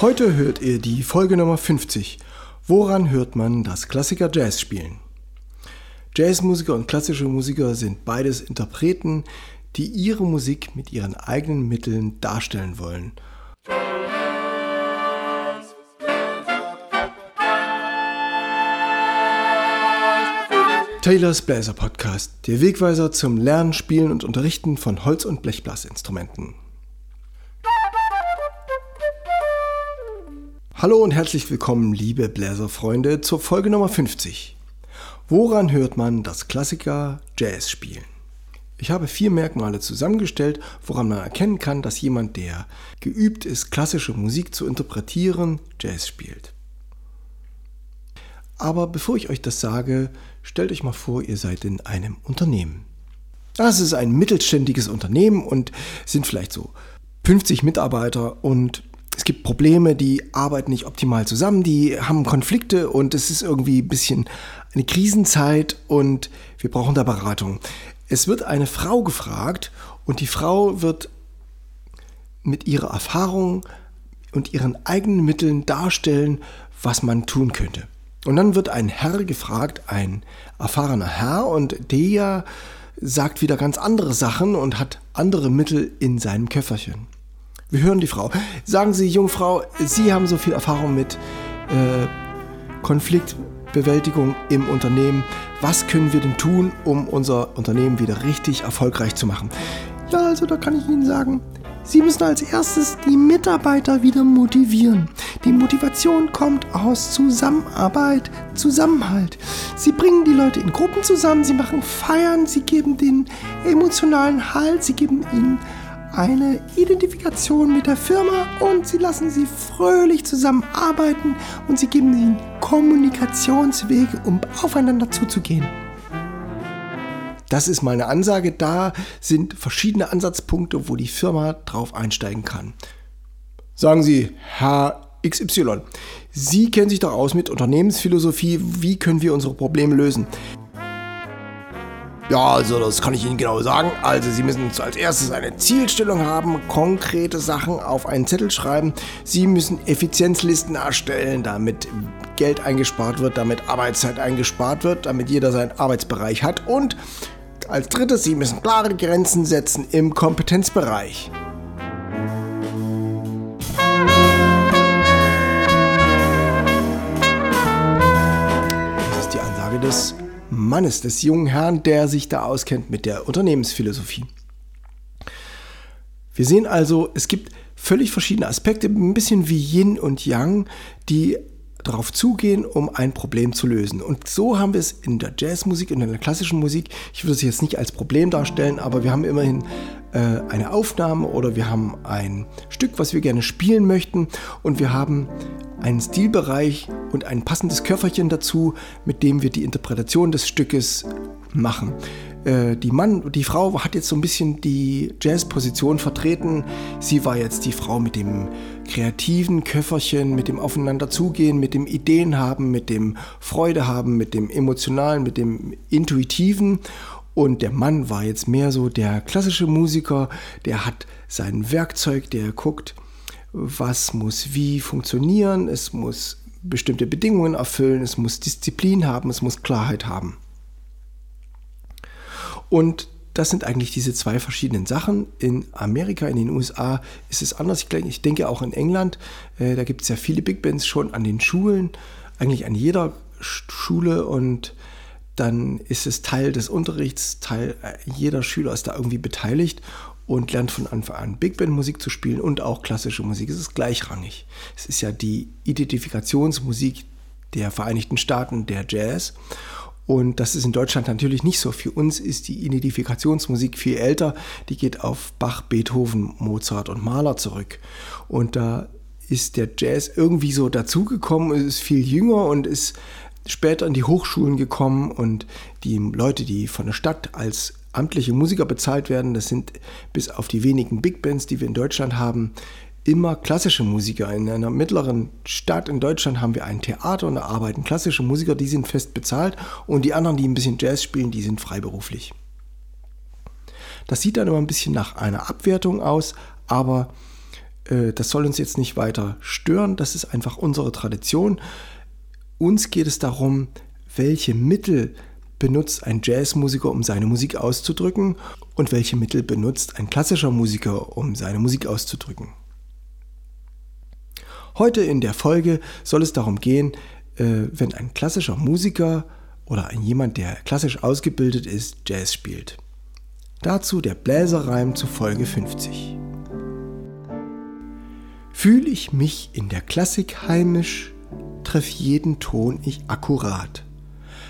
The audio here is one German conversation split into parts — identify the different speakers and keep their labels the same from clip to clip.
Speaker 1: Heute hört ihr die Folge Nummer 50. Woran hört man das Klassiker Jazz spielen? Jazzmusiker und klassische Musiker sind beides Interpreten, die ihre Musik mit ihren eigenen Mitteln darstellen wollen. Taylors Bläser Podcast, der Wegweiser zum Lernen, Spielen und Unterrichten von Holz- und Blechblasinstrumenten. Hallo und herzlich willkommen, liebe Bläserfreunde, zur Folge Nummer 50. Woran hört man das Klassiker Jazz spielen? Ich habe vier Merkmale zusammengestellt, woran man erkennen kann, dass jemand, der geübt ist, klassische Musik zu interpretieren, Jazz spielt. Aber bevor ich euch das sage, stellt euch mal vor, ihr seid in einem Unternehmen. Das ist ein mittelständiges Unternehmen und sind vielleicht so 50 Mitarbeiter und es gibt Probleme, die arbeiten nicht optimal zusammen, die haben Konflikte und es ist irgendwie ein bisschen eine Krisenzeit und wir brauchen da Beratung. Es wird eine Frau gefragt und die Frau wird mit ihrer Erfahrung und ihren eigenen Mitteln darstellen, was man tun könnte. Und dann wird ein Herr gefragt, ein erfahrener Herr, und der sagt wieder ganz andere Sachen und hat andere Mittel in seinem Köfferchen. Wir hören die Frau. Sagen Sie, Jungfrau, Sie haben so viel Erfahrung mit äh, Konfliktbewältigung im Unternehmen. Was können wir denn tun, um unser Unternehmen wieder richtig erfolgreich zu machen?
Speaker 2: Ja, also da kann ich Ihnen sagen, Sie müssen als erstes die Mitarbeiter wieder motivieren. Die Motivation kommt aus Zusammenarbeit, Zusammenhalt. Sie bringen die Leute in Gruppen zusammen, sie machen Feiern, sie geben den emotionalen Halt, sie geben ihnen eine Identifikation mit der Firma und sie lassen sie fröhlich zusammenarbeiten und sie geben ihnen Kommunikationswege, um aufeinander zuzugehen.
Speaker 1: Das ist meine Ansage. Da sind verschiedene Ansatzpunkte, wo die Firma drauf einsteigen kann. Sagen Sie, Herr XY, Sie kennen sich doch aus mit Unternehmensphilosophie. Wie können wir unsere Probleme lösen? Ja, also das kann ich Ihnen genau sagen. Also Sie müssen als erstes eine Zielstellung haben, konkrete Sachen auf einen Zettel schreiben. Sie müssen Effizienzlisten erstellen, damit Geld eingespart wird, damit Arbeitszeit eingespart wird, damit jeder seinen Arbeitsbereich hat. Und als drittes, Sie müssen klare Grenzen setzen im Kompetenzbereich. Das ist die Ansage des Mannes, des jungen Herrn, der sich da auskennt mit der Unternehmensphilosophie. Wir sehen also, es gibt völlig verschiedene Aspekte, ein bisschen wie Yin und Yang, die darauf zugehen, um ein Problem zu lösen. Und so haben wir es in der Jazzmusik und in der klassischen Musik. Ich würde es jetzt nicht als Problem darstellen, aber wir haben immerhin äh, eine Aufnahme oder wir haben ein Stück, was wir gerne spielen möchten und wir haben einen Stilbereich und ein passendes Köfferchen dazu, mit dem wir die Interpretation des Stückes machen. Äh, die Mann, die Frau hat jetzt so ein bisschen die Jazzposition vertreten. Sie war jetzt die Frau mit dem kreativen Köfferchen, mit dem Aufeinanderzugehen, mit dem Ideen haben, mit dem Freude haben, mit dem emotionalen, mit dem intuitiven. Und der Mann war jetzt mehr so der klassische Musiker, der hat sein Werkzeug, der guckt, was muss wie funktionieren, es muss bestimmte Bedingungen erfüllen, es muss Disziplin haben, es muss Klarheit haben. Und das sind eigentlich diese zwei verschiedenen Sachen. In Amerika, in den USA ist es anders. Ich denke auch in England, äh, da gibt es ja viele Big Bands schon an den Schulen, eigentlich an jeder Schule und dann ist es Teil des Unterrichts, Teil, äh, jeder Schüler ist da irgendwie beteiligt und lernt von Anfang an Big Band Musik zu spielen und auch klassische Musik. Es ist gleichrangig. Es ist ja die Identifikationsmusik der Vereinigten Staaten, der Jazz. Und das ist in Deutschland natürlich nicht so. Für uns ist die Identifikationsmusik viel älter. Die geht auf Bach, Beethoven, Mozart und Mahler zurück. Und da ist der Jazz irgendwie so dazugekommen, ist viel jünger und ist später in die Hochschulen gekommen und die Leute, die von der Stadt als amtliche Musiker bezahlt werden, das sind bis auf die wenigen Big Bands, die wir in Deutschland haben, immer klassische Musiker. In einer mittleren Stadt in Deutschland haben wir ein Theater und da arbeiten klassische Musiker, die sind fest bezahlt und die anderen, die ein bisschen Jazz spielen, die sind freiberuflich. Das sieht dann immer ein bisschen nach einer Abwertung aus, aber Äh, das soll uns jetzt nicht weiter stören, das ist einfach unsere Tradition. Uns geht es darum, welche Mittel benutzt ein Jazzmusiker, um seine Musik auszudrücken und welche Mittel benutzt ein klassischer Musiker, um seine Musik auszudrücken. Heute in der Folge soll es darum gehen, äh, wenn ein klassischer Musiker oder ein jemand, der klassisch ausgebildet ist, Jazz spielt. Dazu der Bläserreim zu Folge 50. Fühl ich mich in der Klassik heimisch, treff jeden Ton ich akkurat.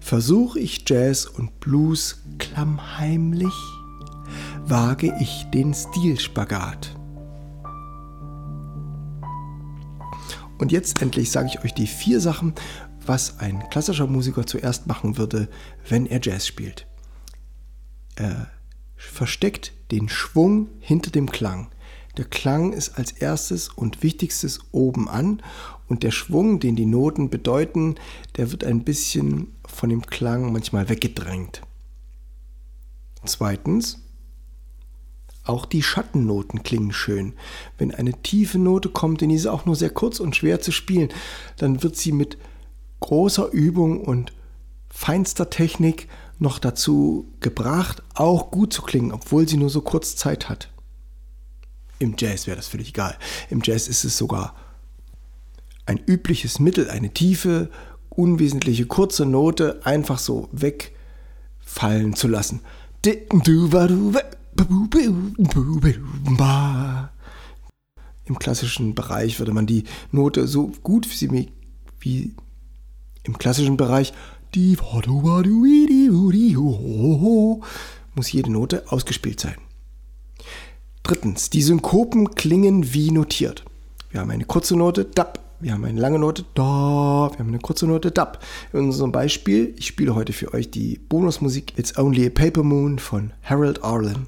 Speaker 1: Versuch ich Jazz und Blues klammheimlich, wage ich den Stilspagat. Und jetzt endlich sage ich euch die vier Sachen, was ein klassischer Musiker zuerst machen würde, wenn er Jazz spielt. Er versteckt den Schwung hinter dem Klang. Der Klang ist als erstes und wichtigstes oben an und der Schwung, den die Noten bedeuten, der wird ein bisschen von dem Klang manchmal weggedrängt. Zweitens, auch die Schattennoten klingen schön. Wenn eine tiefe Note kommt, denn die ist auch nur sehr kurz und schwer zu spielen, dann wird sie mit großer Übung und feinster Technik noch dazu gebracht, auch gut zu klingen, obwohl sie nur so kurz Zeit hat. Im Jazz wäre das völlig egal. Im Jazz ist es sogar ein übliches Mittel, eine tiefe, unwesentliche, kurze Note einfach so wegfallen zu lassen. Im klassischen Bereich würde man die Note so gut wie, im klassischen Bereich muss jede Note ausgespielt sein. Drittens, die Synkopen klingen wie notiert. Wir haben eine kurze Note, dab. Wir haben eine lange Note, da. Wir haben eine kurze Note, dab. In unserem Beispiel, ich spiele heute für euch die Bonusmusik It's Only a Paper Moon von Harold Arlen.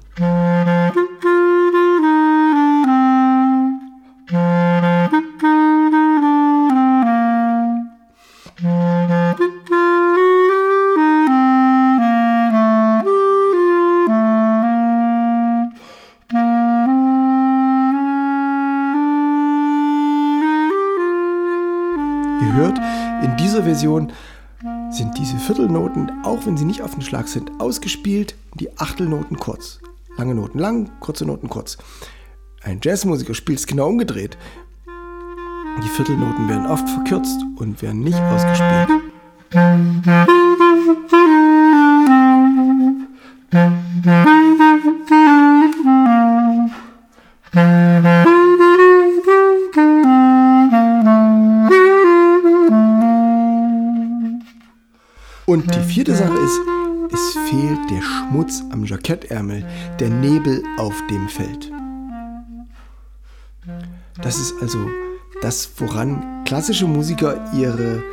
Speaker 1: Version sind diese Viertelnoten, auch wenn sie nicht auf den Schlag sind, ausgespielt, die Achtelnoten kurz. Lange Noten lang, kurze Noten kurz. Ein Jazzmusiker spielt es genau umgedreht. Die Viertelnoten werden oft verkürzt und werden nicht ausgespielt. Ist, es fehlt der Schmutz am Jackettärmel, der Nebel auf dem Feld. Das ist also das, woran klassische Musiker ihre,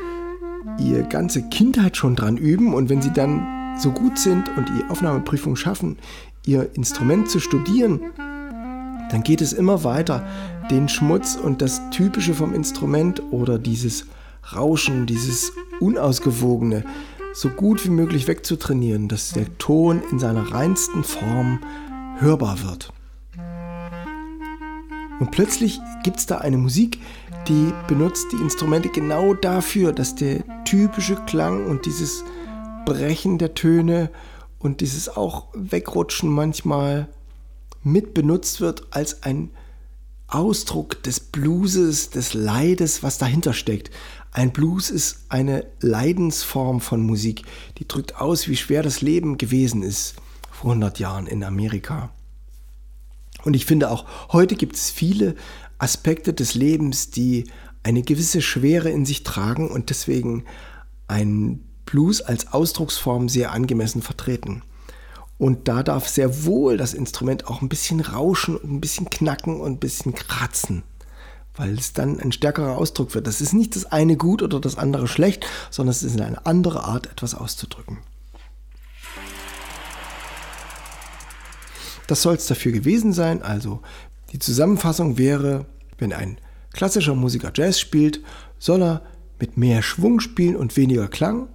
Speaker 1: ihre ganze Kindheit schon dran üben und wenn sie dann so gut sind und die Aufnahmeprüfung schaffen, ihr Instrument zu studieren, dann geht es immer weiter, den Schmutz und das Typische vom Instrument oder dieses Rauschen, dieses Unausgewogene, so gut wie möglich wegzutrainieren, dass der Ton in seiner reinsten Form hörbar wird. Und plötzlich gibt es da eine Musik, die benutzt die Instrumente genau dafür, dass der typische Klang und dieses Brechen der Töne und dieses auch Wegrutschen manchmal mit benutzt wird als ein Ausdruck des Blueses, des Leides, was dahinter steckt. Ein Blues ist eine Leidensform von Musik, die drückt aus, wie schwer das Leben gewesen ist vor 100 Jahren in Amerika. Und ich finde auch, heute gibt es viele Aspekte des Lebens, die eine gewisse Schwere in sich tragen und deswegen einen Blues als Ausdrucksform sehr angemessen vertreten. Und da darf sehr wohl das Instrument auch ein bisschen rauschen und ein bisschen knacken und ein bisschen kratzen weil es dann ein stärkerer Ausdruck wird. Das ist nicht das eine gut oder das andere schlecht, sondern es ist eine andere Art, etwas auszudrücken. Das soll es dafür gewesen sein. Also die Zusammenfassung wäre, wenn ein klassischer Musiker Jazz spielt, soll er mit mehr Schwung spielen und weniger Klang.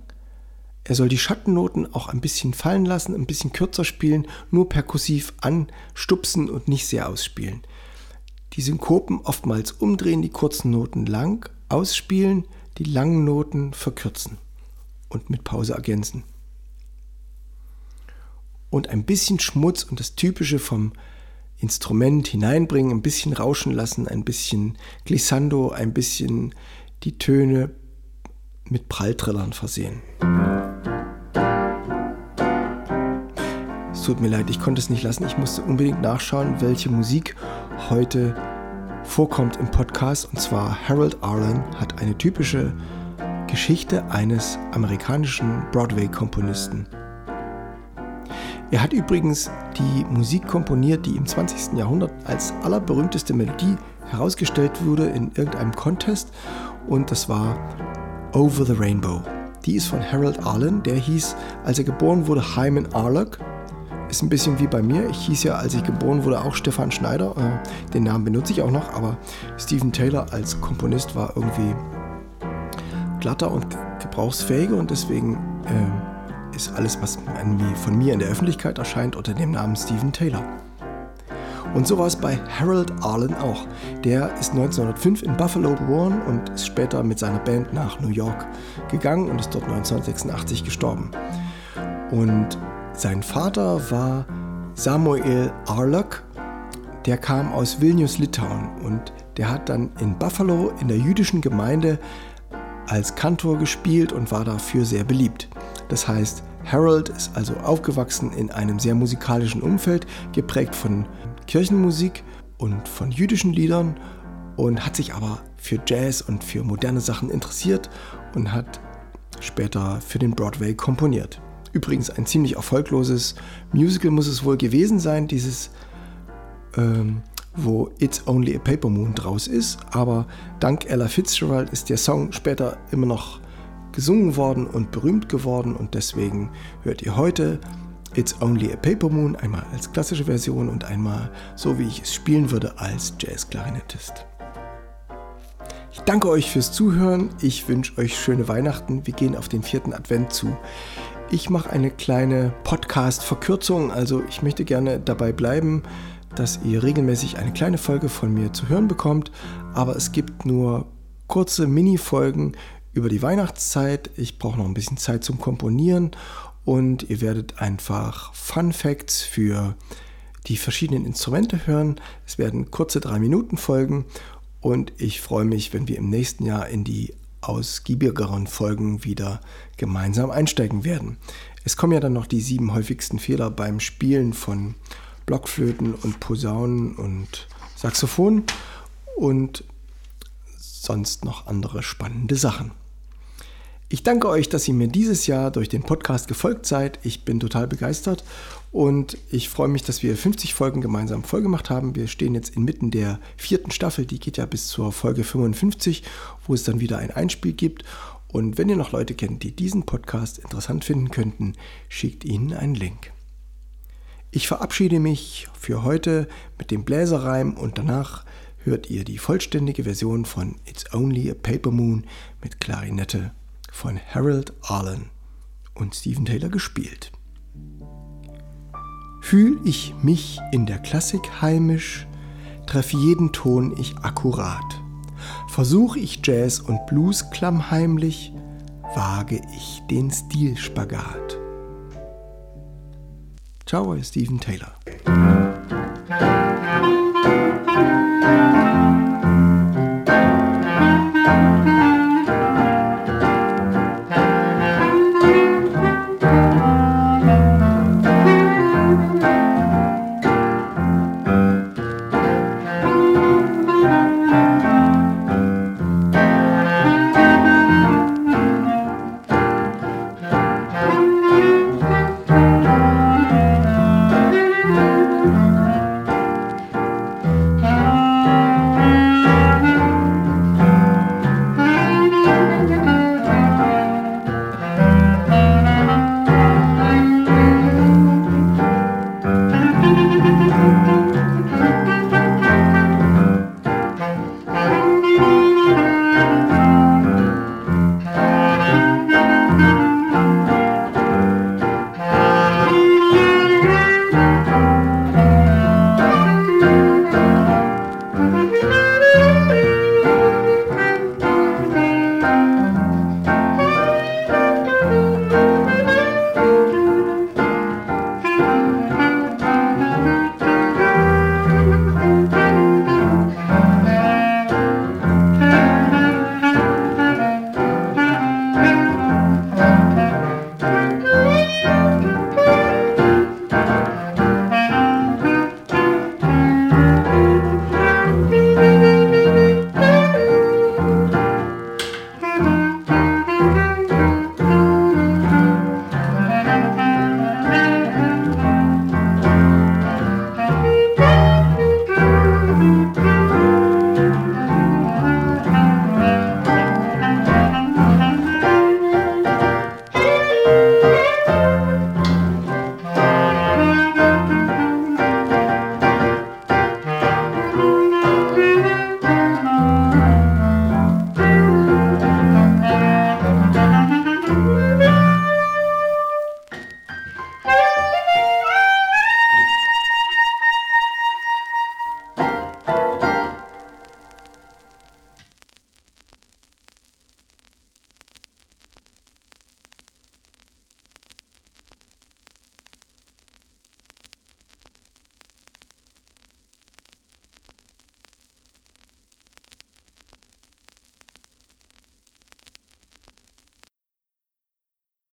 Speaker 1: Er soll die Schattennoten auch ein bisschen fallen lassen, ein bisschen kürzer spielen, nur perkussiv anstupsen und nicht sehr ausspielen. Die Synkopen oftmals umdrehen, die kurzen Noten lang ausspielen, die langen Noten verkürzen und mit Pause ergänzen. Und ein bisschen Schmutz und das Typische vom Instrument hineinbringen, ein bisschen rauschen lassen, ein bisschen Glissando, ein bisschen die Töne mit Pralltrillern versehen. Es tut mir leid, ich konnte es nicht lassen. Ich musste unbedingt nachschauen, welche Musik heute vorkommt im Podcast. Und zwar Harold Arlen hat eine typische Geschichte eines amerikanischen Broadway-Komponisten. Er hat übrigens die Musik komponiert, die im 20. Jahrhundert als allerberühmteste Melodie herausgestellt wurde in irgendeinem Contest und das war Over the Rainbow. Die ist von Harold Arlen, der hieß, als er geboren wurde, Hyman Arlock. Ist ein bisschen wie bei mir. Ich hieß ja, als ich geboren wurde, auch Stefan Schneider. Äh, den Namen benutze ich auch noch, aber Stephen Taylor als Komponist war irgendwie glatter und gebrauchsfähiger und deswegen äh, ist alles, was von mir in der Öffentlichkeit erscheint, unter dem Namen Stephen Taylor. Und so war es bei Harold Arlen auch. Der ist 1905 in Buffalo geboren und ist später mit seiner Band nach New York gegangen und ist dort 1986 gestorben. Und sein Vater war Samuel Arlock, der kam aus Vilnius, Litauen und der hat dann in Buffalo in der jüdischen Gemeinde als Kantor gespielt und war dafür sehr beliebt. Das heißt, Harold ist also aufgewachsen in einem sehr musikalischen Umfeld, geprägt von Kirchenmusik und von jüdischen Liedern und hat sich aber für Jazz und für moderne Sachen interessiert und hat später für den Broadway komponiert. Übrigens ein ziemlich erfolgloses Musical muss es wohl gewesen sein, dieses, ähm, wo It's Only a Paper Moon draus ist. Aber dank Ella Fitzgerald ist der Song später immer noch gesungen worden und berühmt geworden und deswegen hört ihr heute It's Only a Paper Moon einmal als klassische Version und einmal so wie ich es spielen würde als Jazzklarinettist. Ich danke euch fürs Zuhören. Ich wünsche euch schöne Weihnachten. Wir gehen auf den vierten Advent zu. Ich mache eine kleine Podcast-Verkürzung, also ich möchte gerne dabei bleiben, dass ihr regelmäßig eine kleine Folge von mir zu hören bekommt, aber es gibt nur kurze Mini-Folgen über die Weihnachtszeit. Ich brauche noch ein bisschen Zeit zum Komponieren und ihr werdet einfach Fun Facts für die verschiedenen Instrumente hören. Es werden kurze 3-Minuten-Folgen und ich freue mich, wenn wir im nächsten Jahr in die ausgiebigeren Folgen wieder gemeinsam einsteigen werden. Es kommen ja dann noch die sieben häufigsten Fehler beim Spielen von Blockflöten und Posaunen und Saxophon und sonst noch andere spannende Sachen. Ich danke euch, dass ihr mir dieses Jahr durch den Podcast gefolgt seid. Ich bin total begeistert und ich freue mich, dass wir 50 Folgen gemeinsam vollgemacht haben. Wir stehen jetzt inmitten der vierten Staffel, die geht ja bis zur Folge 55, wo es dann wieder ein Einspiel gibt. Und wenn ihr noch Leute kennt, die diesen Podcast interessant finden könnten, schickt ihnen einen Link. Ich verabschiede mich für heute mit dem Bläserreim und danach hört ihr die vollständige Version von It's Only a Paper Moon mit Klarinette von Harold Arlen und Stephen Taylor gespielt. Fühl ich mich in der Klassik heimisch, treff jeden Ton ich akkurat. Versuch ich Jazz und Blues klammheimlich, wage ich den Stilspagat. Ciao, Stephen Taylor.